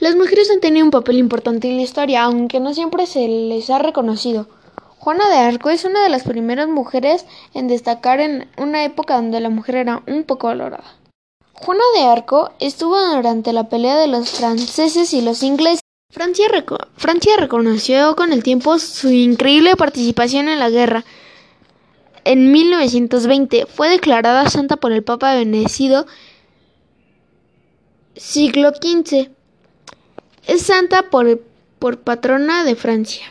Las mujeres han tenido un papel importante en la historia, aunque no siempre se les ha reconocido. Juana de Arco es una de las primeras mujeres en destacar en una época donde la mujer era un poco valorada. Juana de Arco estuvo durante la pelea de los franceses y los ingleses. Francia, reconoció con el tiempo su increíble participación en la guerra. En 1920 fue declarada santa por el Papa Benedicto siglo XV. Es santa por, por patrona de Francia.